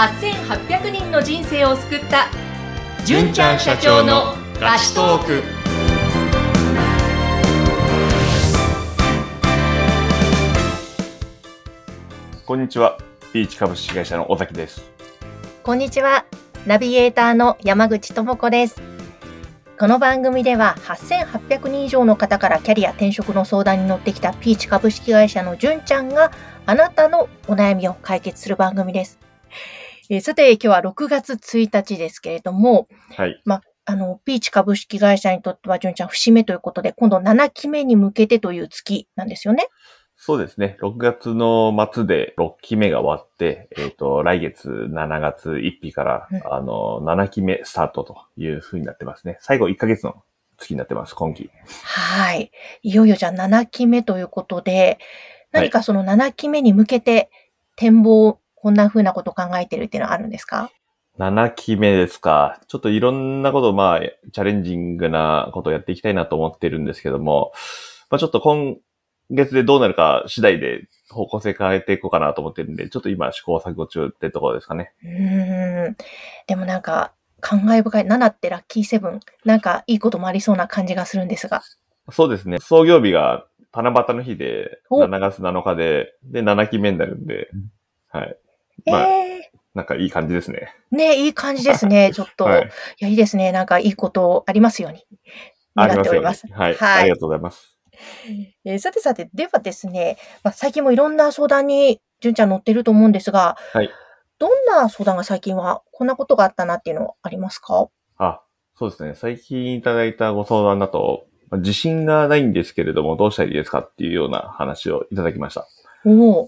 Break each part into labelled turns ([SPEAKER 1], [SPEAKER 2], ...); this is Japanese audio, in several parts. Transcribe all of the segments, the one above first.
[SPEAKER 1] 8800人の人生を救った純ちゃん社長のラストーク
[SPEAKER 2] こんにちは。ピーチ株式会社の尾崎です。
[SPEAKER 3] こんにちは。ナビゲーターの山口智子です。この番組では8800人以上の方からキャリア転職の相談に乗ってきたピーチ株式会社の純ちゃんがあなたのお悩みを解決する番組です。えーさて、今日は6月1日ですけれども、
[SPEAKER 2] はい。
[SPEAKER 3] あの、ピーチ株式会社にとっては純ちゃん節目ということで、今度7期目に向けてという月なんですよね。
[SPEAKER 2] そうですね。6月の末で6期目が終わって、えっ、と、来月7月1日から、
[SPEAKER 3] うん
[SPEAKER 2] あの、7期目スタートという風になってますね。最後1ヶ月の月になってます、今期。
[SPEAKER 3] はい。いよいよじゃあ7期目ということで、
[SPEAKER 2] はい
[SPEAKER 3] 何かその7期目に向けて展望、こんな風なことを考えてるっていうのはあるんですか
[SPEAKER 2] ？7期目ですか。ちょっといろんなこと、まあ、チャレンジングなことをやっていきたいなと思ってるんですけども、まあちょっと今月でどうなるか次第で方向性変えていこうかなと思ってるんで、ちょっと今試行錯誤中ってところですかね。
[SPEAKER 3] うーん。でもなんか、感慨深い。7ってラッキーセブン。なんかいいこともありそうな感じがするんですが。
[SPEAKER 2] そうですね。創業日が七夕の日で、
[SPEAKER 3] お
[SPEAKER 2] 7月7日で、で、7期目になるんで、はい。まあ
[SPEAKER 3] え
[SPEAKER 2] なんかいい感じですね。
[SPEAKER 3] ー、ねいい感じですね。ちょっと。、
[SPEAKER 2] はいい。
[SPEAKER 3] や、いいですね。なんかいいことありますように。
[SPEAKER 2] あり
[SPEAKER 3] 願っております。
[SPEAKER 2] はい。
[SPEAKER 3] はい
[SPEAKER 2] ありがとうございます。
[SPEAKER 3] えーさてさて、ではですね、まあ、最近もいろんな相談に、純ちゃん乗ってると思うんですが、
[SPEAKER 2] はい。
[SPEAKER 3] どんな相談が最近は、こんなことがあったなっていうのありますか？
[SPEAKER 2] あ、そうですね。最近いただいたご相談だと、まあ自信がないんですけれども、どうしたらいいですかっていうような話をいただきました。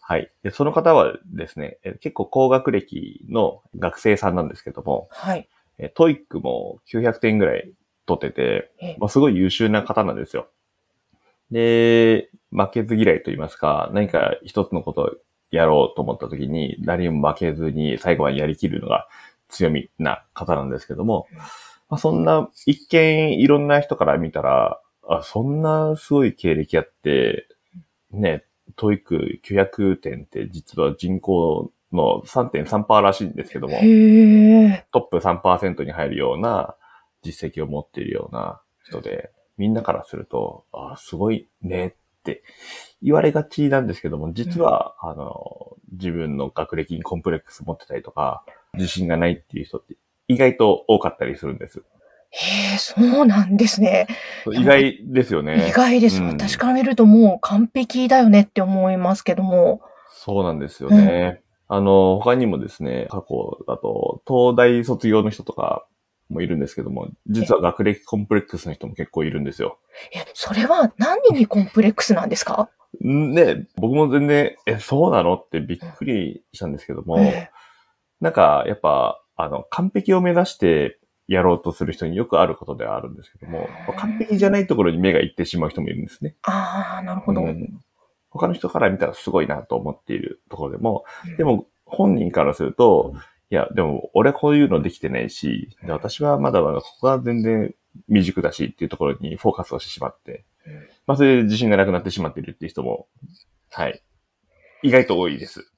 [SPEAKER 2] はい。で、その方はですね、え結構高学歴の学生さんなんですけども、
[SPEAKER 3] はい。
[SPEAKER 2] え TOEIC も900点ぐらい取ってて、
[SPEAKER 3] え
[SPEAKER 2] まあ、すごい優秀な方なんですよ。で、負けず嫌いと言いますか、何か一つのことをやろうと思った時に、誰にも負けずに最後までやりきるのが強みな方なんですけども、まあ、そんな、一見いろんな人から見たら、あ、そんなすごい経歴あって、ね、 TOEIC 900点って実は人口の3.3%らしいんですけども。トップ3%に入るような実績を持っているような人で、みんなからすると、あすごいねって言われがちなんですけども、実は、あの、自分の学歴にコンプレックス持ってたりとか、自信がないっていう人って意外と多かったりするんです。
[SPEAKER 3] へえ、そうなんですね。
[SPEAKER 2] 意外ですよね。
[SPEAKER 3] 意外です。
[SPEAKER 2] うん
[SPEAKER 3] 私から見るともう完璧だよねって思いますけども。
[SPEAKER 2] そうなんですよね。あの、他にもですね、過去だと、東大卒業の人とかもいるんですけども、実は学歴コンプレックスの人も結構いるんですよ。
[SPEAKER 3] え、それは何にコンプレックスなんですか？
[SPEAKER 2] んね、僕も全然、え、そうなのってびっくりしたんですけども、
[SPEAKER 3] え
[SPEAKER 2] なんか、やっぱ、あの、完璧を目指してやろうとする人によくあることではあるんですけども、完璧じゃないところに目がいってしまう人もいるんですね。
[SPEAKER 3] ああ、なるほど。
[SPEAKER 2] うん他の人から見たらすごいなと思っているところでも、
[SPEAKER 3] うん
[SPEAKER 2] でも本人からすると、いや、でも俺こういうのできてないし、で私はまだまだここは全然未熟だしっていうところにフォーカスをしてしまって、
[SPEAKER 3] うん
[SPEAKER 2] まあそれで自信がなくなってしまっているっていう人も、はい。意外と多いです。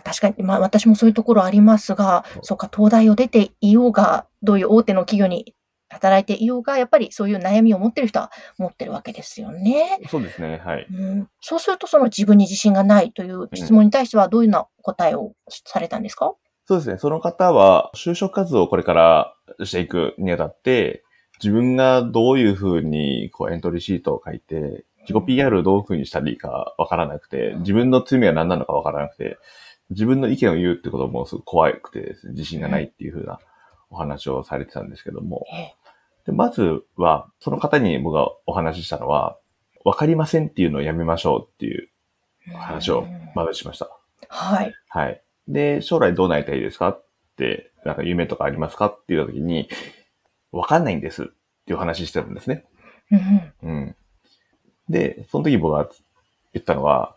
[SPEAKER 3] 確かに、まあ私もそういうところありますが
[SPEAKER 2] そう、
[SPEAKER 3] か、東大を出ていようが、どういう大手の企業に働いていようが、やっぱりそういう悩みを持ってる人は持ってるわけですよね。
[SPEAKER 2] そうですね、はい。
[SPEAKER 3] うん、そうすると、その自分に自信がないという質問に対しては、どういうような答えをされたんですか、
[SPEAKER 2] そうですね。その方は、就職活動をこれからしていくにあたって、自分がどういうふうにこうエントリーシートを書いて、自己 PR をどういうふうにしたらいいかわからなくて、自分の罪は何なのかわからなくて、自分の意見を言うってこともすごく怖くてですね、自信がないっていうふうなお話をされてたんですけども、
[SPEAKER 3] ええ
[SPEAKER 2] でまずは、その方に僕がお話ししたのは、わかりませんっていうのをやめましょうっていう話をまずしました。
[SPEAKER 3] はい。
[SPEAKER 2] はい。で、将来どうなりたいですかって、なんか夢とかありますかって言った時に、わかんないんですっていう話してたんですね。
[SPEAKER 3] うん
[SPEAKER 2] うん。で、その時僕が言ったのは、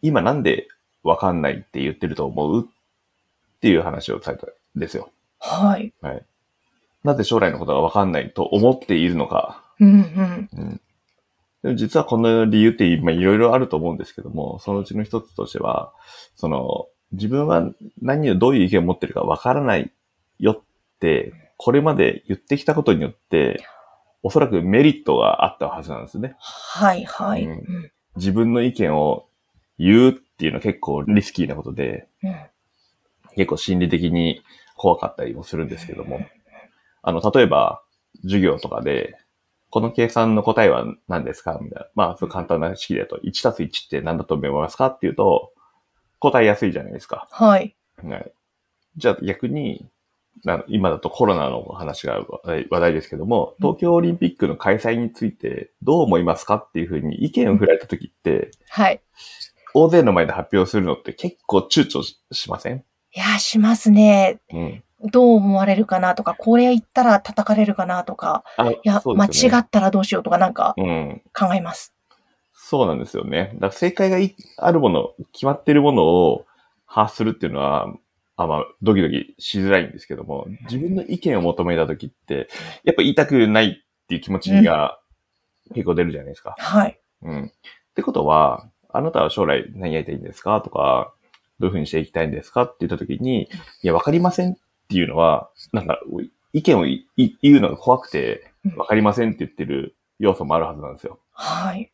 [SPEAKER 2] 今なんでわかんないって言ってると思うっていう話をされたんですよ。
[SPEAKER 3] はい。
[SPEAKER 2] はい。なぜ将来のことがわかんないと思っているのか。
[SPEAKER 3] うんうん。
[SPEAKER 2] うん。でも実はこの理由って今いろいろあると思うんですけども、そのうちの一つとしては、その、自分は何をどういう意見を持ってるかわからないよって、これまで言ってきたことによって、おそらくメリットがあったはずなんですね。
[SPEAKER 3] はいはい。
[SPEAKER 2] う
[SPEAKER 3] うんん
[SPEAKER 2] 自分の意見を言うっていうのは結構リスキーなことで、
[SPEAKER 3] うん
[SPEAKER 2] 結構心理的に怖かったりもするんですけども、あの、例えば、授業とかで、この計算の答えは何ですかみたいな。まあ、そう簡単な式だと、1たす1って何だと思いますかっていうと、答えやすいじゃないですか。
[SPEAKER 3] はい。
[SPEAKER 2] はい。じゃあ逆に、な今だとコロナの話が話題ですけども、東京オリンピックの開催についてどう思いますかっていうふうに意見を振られた時って、
[SPEAKER 3] はい。
[SPEAKER 2] 大勢の前で発表するのって結構躊躇ししません？
[SPEAKER 3] いや、しますね。
[SPEAKER 2] うん。
[SPEAKER 3] どう思われるかなとか、これ言ったら叩かれるかなとか、
[SPEAKER 2] あ、
[SPEAKER 3] いや、
[SPEAKER 2] そう
[SPEAKER 3] 間違ったらどうしようとかなんか
[SPEAKER 2] うん。
[SPEAKER 3] 考えます。
[SPEAKER 2] そうなんですよね。だから正解がいあるもの、決まってるものを発するっていうのは、あまあ、ドキドキしづらいんですけども、自分の意見を求めたときって、やっぱ言いたくないっていう気持ちが結構出るじゃないですか。
[SPEAKER 3] はい。
[SPEAKER 2] うん。ってことは、あなたは将来何やりたいんですか？とか、どういうふうにしていきたいんですか？って言ったときに、いや、わかりませんっていうのは、なんか、意見を言うのが怖くて
[SPEAKER 3] うん、
[SPEAKER 2] わかりませんって言ってる要素もあるはずなんですよ。
[SPEAKER 3] はい。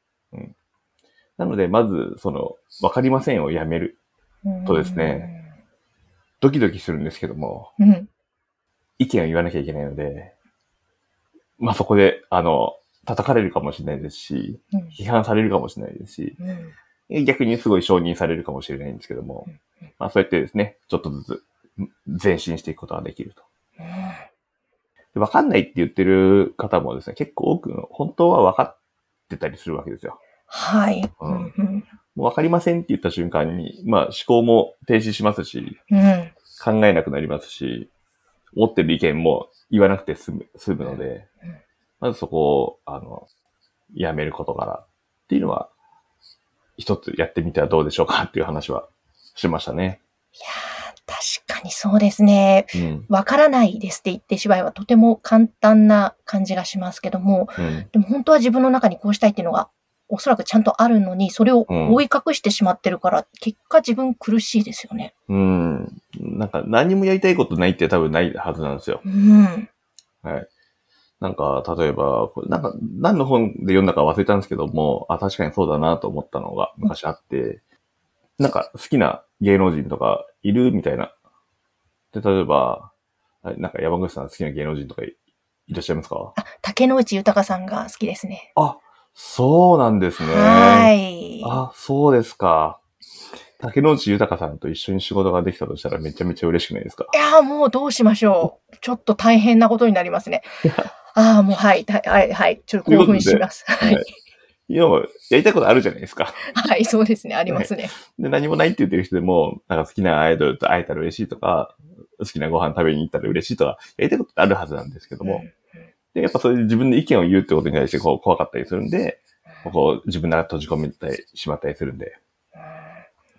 [SPEAKER 2] なので、まず、その、わかりませんをやめる。そうですねドキドキするんですけども、
[SPEAKER 3] うん。うん。
[SPEAKER 2] 意見を言わなきゃいけないので、まあそこで、あの、叩かれるかもしれないですし、
[SPEAKER 3] うん
[SPEAKER 2] 批判されるかもしれないですし、
[SPEAKER 3] うん。
[SPEAKER 2] 逆にすごい承認されるかもしれないんですけどもまあそうやってですね、ちょっとずつ前進していくことができると。わかんないって言ってる方もですね、結構多くの、本当は分かってたりするわけですよ。
[SPEAKER 3] はい。
[SPEAKER 2] う
[SPEAKER 3] うん
[SPEAKER 2] かりませんって言った瞬間に、まあ思考も停止しますし、
[SPEAKER 3] うん。
[SPEAKER 2] 考えなくなりますし、思ってる意見も言わなくて済む、済むので
[SPEAKER 3] うん、
[SPEAKER 2] まずそこを、あの、やめることからっていうのは、一つやってみてはどうでしょうかっていう話はしましたね。
[SPEAKER 3] いやー確かにそうですね。
[SPEAKER 2] うん。
[SPEAKER 3] わからないですって言ってしまえばとても簡単な感じがしますけども、
[SPEAKER 2] うん。
[SPEAKER 3] でも本当は自分の中にこうしたいっていうのがおそらくちゃんとあるのに、それを
[SPEAKER 2] うん
[SPEAKER 3] 追い隠してしまってるから、結果自分苦しいですよね。
[SPEAKER 2] うん。なんか何もやりたいことないって多分ないはずなんですよ。
[SPEAKER 3] うん。
[SPEAKER 2] はい。なんか、例えば、なんか、何の本で読んだか忘れたんですけども、あ、確かにそうだなと思ったのが昔あって、なんか好きな芸能人とかいるみたいな。で、例えば、はいなんか山口さん好きな芸能人とかいいらっしゃいますか？
[SPEAKER 3] あ、竹野内豊さんが好きですね。
[SPEAKER 2] あ、そうなんですね。
[SPEAKER 3] はい。
[SPEAKER 2] あ、そうですか。竹野内豊さんと一緒に仕事ができたとしたらめちゃめちゃ嬉しくないですか？
[SPEAKER 3] いやーもうどうしましょう。ちょっと大変なことになりますね。ああ、もうはい、はい、はい、はい。ちょっと興奮します。は
[SPEAKER 2] はい
[SPEAKER 3] い。
[SPEAKER 2] いや、やりたいことあるじゃないですか。
[SPEAKER 3] はい、そうですね。ありますね。
[SPEAKER 2] で、何もないって言ってる人でも、なんか好きなアイドルと会えたら嬉しいとか、好きなご飯食べに行ったら嬉しいとか、やりたいことあるはずなんですけども、で、やっぱそういう自分の意見を言うってことに対してこう怖かったりするんで、こう自分が閉じ込めてしまったりするんで、
[SPEAKER 3] うん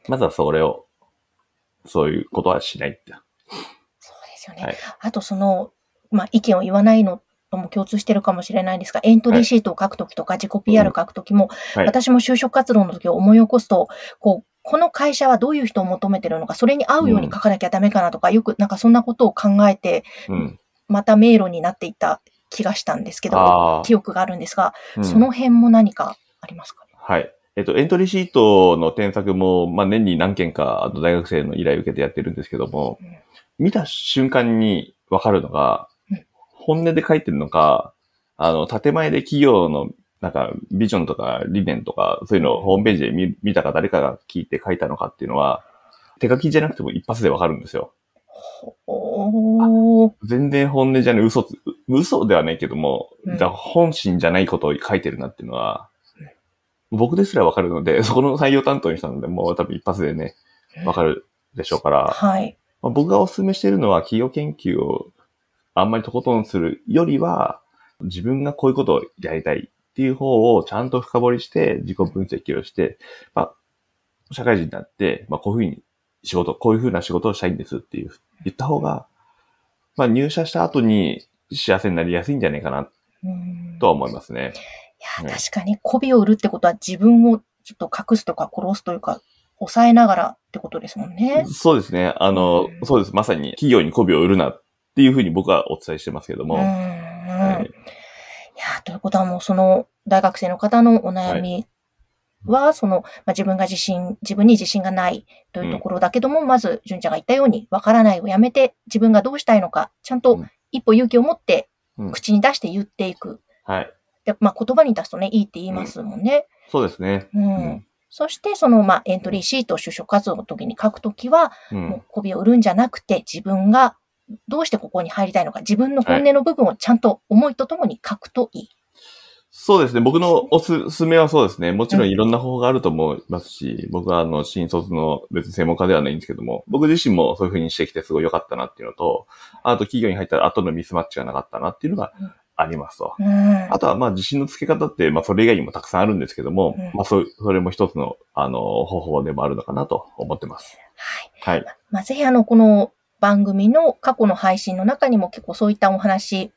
[SPEAKER 2] まずはそれを、そういうことはしないって。
[SPEAKER 3] そうですよね。
[SPEAKER 2] はい
[SPEAKER 3] あとその、まあ、意見を言わないのとも共通してるかもしれないんですが、エントリーシートを書くときとか、自己 PR 書くときも、
[SPEAKER 2] はい。
[SPEAKER 3] 私も就職活動の時を思い起こすと、こう、この会社はどういう人を求めてるのか、それに合うように書かなきゃダメかなとか、よくなんかそんなことを考えて、
[SPEAKER 2] うん。
[SPEAKER 3] また迷路になっていった気がしたんですけど、
[SPEAKER 2] あ
[SPEAKER 3] 記憶があるんですが、その辺も何かありますかね？
[SPEAKER 2] はい。えっと、エントリーシートの添削も、まあ、年に何件か、大学生の依頼を受けてやってるんですけども
[SPEAKER 3] うん、
[SPEAKER 2] 見た瞬間にわかるのが
[SPEAKER 3] うん、
[SPEAKER 2] 本音で書いてるのか、あの、建前で企業の、なんか、ビジョンとか理念とか、そういうのをホームページで見見たか誰かが聞いて書いたのかっていうのは、手書きじゃなくても一発でわかるんですよ。全然本音じゃない、嘘つ、嘘ではないけども、
[SPEAKER 3] うん。
[SPEAKER 2] じゃあ本心じゃないことを書いてるなっていうのは、僕ですらわかるので、そこの採用担当にしたので、もう多分一発でね、わかるでしょうから、
[SPEAKER 3] はい。
[SPEAKER 2] まあ、僕がお勧めしているのは企業研究をあんまりとことんするよりは、自分がこういうことをやりたいっていう方をちゃんと深掘りして、自己分析をして、まあ、社会人になって、まあ、こういうふうに仕事、こういうふうな仕事をしたいんですっていう、言った方が、まあ、入社した後に幸せになりやすいんじゃないかな
[SPEAKER 3] うん
[SPEAKER 2] とは思いますね。
[SPEAKER 3] いや、
[SPEAKER 2] ね
[SPEAKER 3] 確かに媚びを売るってことは自分をちょっと隠すとか殺すというか、抑えながらってことですもんね。
[SPEAKER 2] そうですね。あの、そうです。まさに企業に媚びを売るなっていうふうに僕はお伝えしてますけども。
[SPEAKER 3] うんうん
[SPEAKER 2] はい
[SPEAKER 3] いや、ということはもうその大学生の方のお悩みは、その、まあ、自分が自信、自分に自信がないというところだけども、まず、純ちゃんが言ったように、わからないをやめて、自分がどうしたいのか、ちゃんと
[SPEAKER 2] うん
[SPEAKER 3] 一歩勇気を持って
[SPEAKER 2] うん、
[SPEAKER 3] 口に出して言っていく。
[SPEAKER 2] はい。
[SPEAKER 3] で、まあ、言葉に出すとね、いいって言いますもんね。
[SPEAKER 2] そうですね。
[SPEAKER 3] うん。
[SPEAKER 2] うん
[SPEAKER 3] そして、その、まあ、エントリーシートを就職活動の時に書くときは、
[SPEAKER 2] うん
[SPEAKER 3] もう媚びを売るんじゃなくて、自分がどうしてここに入りたいのか、自分の本音の部分をちゃんと思いとともに書くといい。
[SPEAKER 2] そうですね。僕のおすすめはそうですね。もちろんいろんな方法があると思いますし、僕はあの、新卒の別に専門家ではないんですけども、僕自身もそういう風にしてきてすごい良かったなっていうのと、あと企業に入ったら後のミスマッチがなかったなっていうのがありますと。
[SPEAKER 3] うん。
[SPEAKER 2] あとはまあ自信のつけ方って、まあそれ以外にもたくさんあるんですけども、
[SPEAKER 3] うん
[SPEAKER 2] まあそそれも一つの、あの、方法でもあるのかなと思ってます。
[SPEAKER 3] はい。
[SPEAKER 2] はい。
[SPEAKER 3] まあ、ぜひあの、この番組の過去の配信の中にも結構そういったお話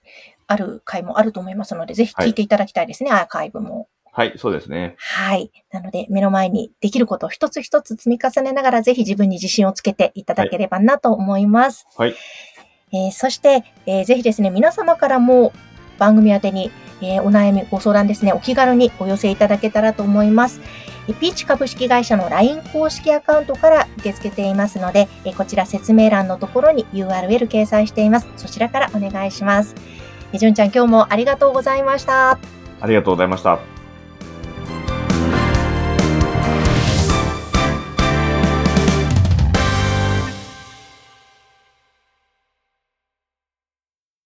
[SPEAKER 3] ある回もあると思いますので、ぜひ聞いていただきたいですね、アーカイブも。
[SPEAKER 2] はい、そうですね。
[SPEAKER 3] はい。なので、目の前にできることを一つ一つ積み重ねながら、ぜひ自分に自信をつけていただければなと思います。
[SPEAKER 2] はい。
[SPEAKER 3] えーそして、えーぜひですね、皆様からも番組宛てに、えーお悩み、ご相談ですね、お気軽にお寄せいただけたらと思います。えーピーチ株式会社の LINE 公式アカウントから受け付けていますので、えーこちら説明欄のところに URL 掲載しています。そちらからお願いします。えーじゅんちゃん、今日もありがとうございました。
[SPEAKER 2] ありがとうございました。